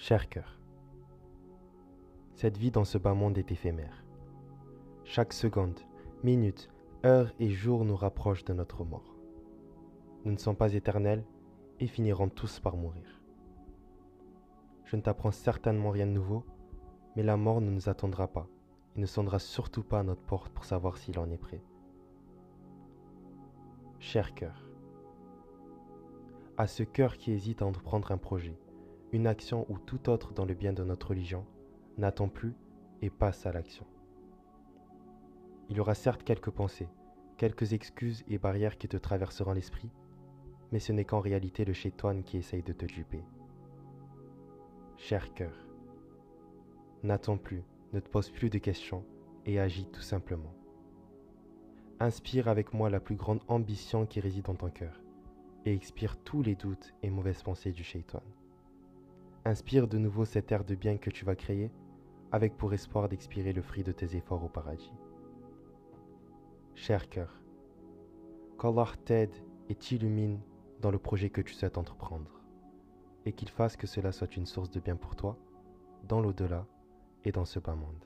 Cher cœur, cette vie dans ce bas monde est éphémère. Chaque seconde, minute, heure et jour nous rapproche de notre mort. Nous ne sommes pas éternels et finirons tous par mourir. Je ne t'apprends certainement rien de nouveau, mais la mort ne nous attendra pas et ne sonnera surtout pas à notre porte pour savoir s'il en est prêt. Cher cœur, à ce cœur qui hésite à entreprendre un projet, une action ou tout autre dans le bien de notre religion, n'attend plus et passe à l'action. Il y aura certes quelques pensées, quelques excuses et barrières qui te traverseront l'esprit, mais ce n'est qu'en réalité le chétoine qui essaye de te duper. Cher cœur, n'attends plus, ne te pose plus de questions et agis tout simplement. Inspire avec moi la plus grande ambition qui réside dans ton cœur et expire tous les doutes et mauvaises pensées du chétoine. Inspire de nouveau cet air de bien que tu vas créer avec pour espoir d'expirer le fruit de tes efforts au paradis. Cher cœur, qu'Allah t'aide et t'illumine dans le projet que tu souhaites entreprendre, et qu'il fasse que cela soit une source de bien pour toi, dans l'au-delà et dans ce bas monde.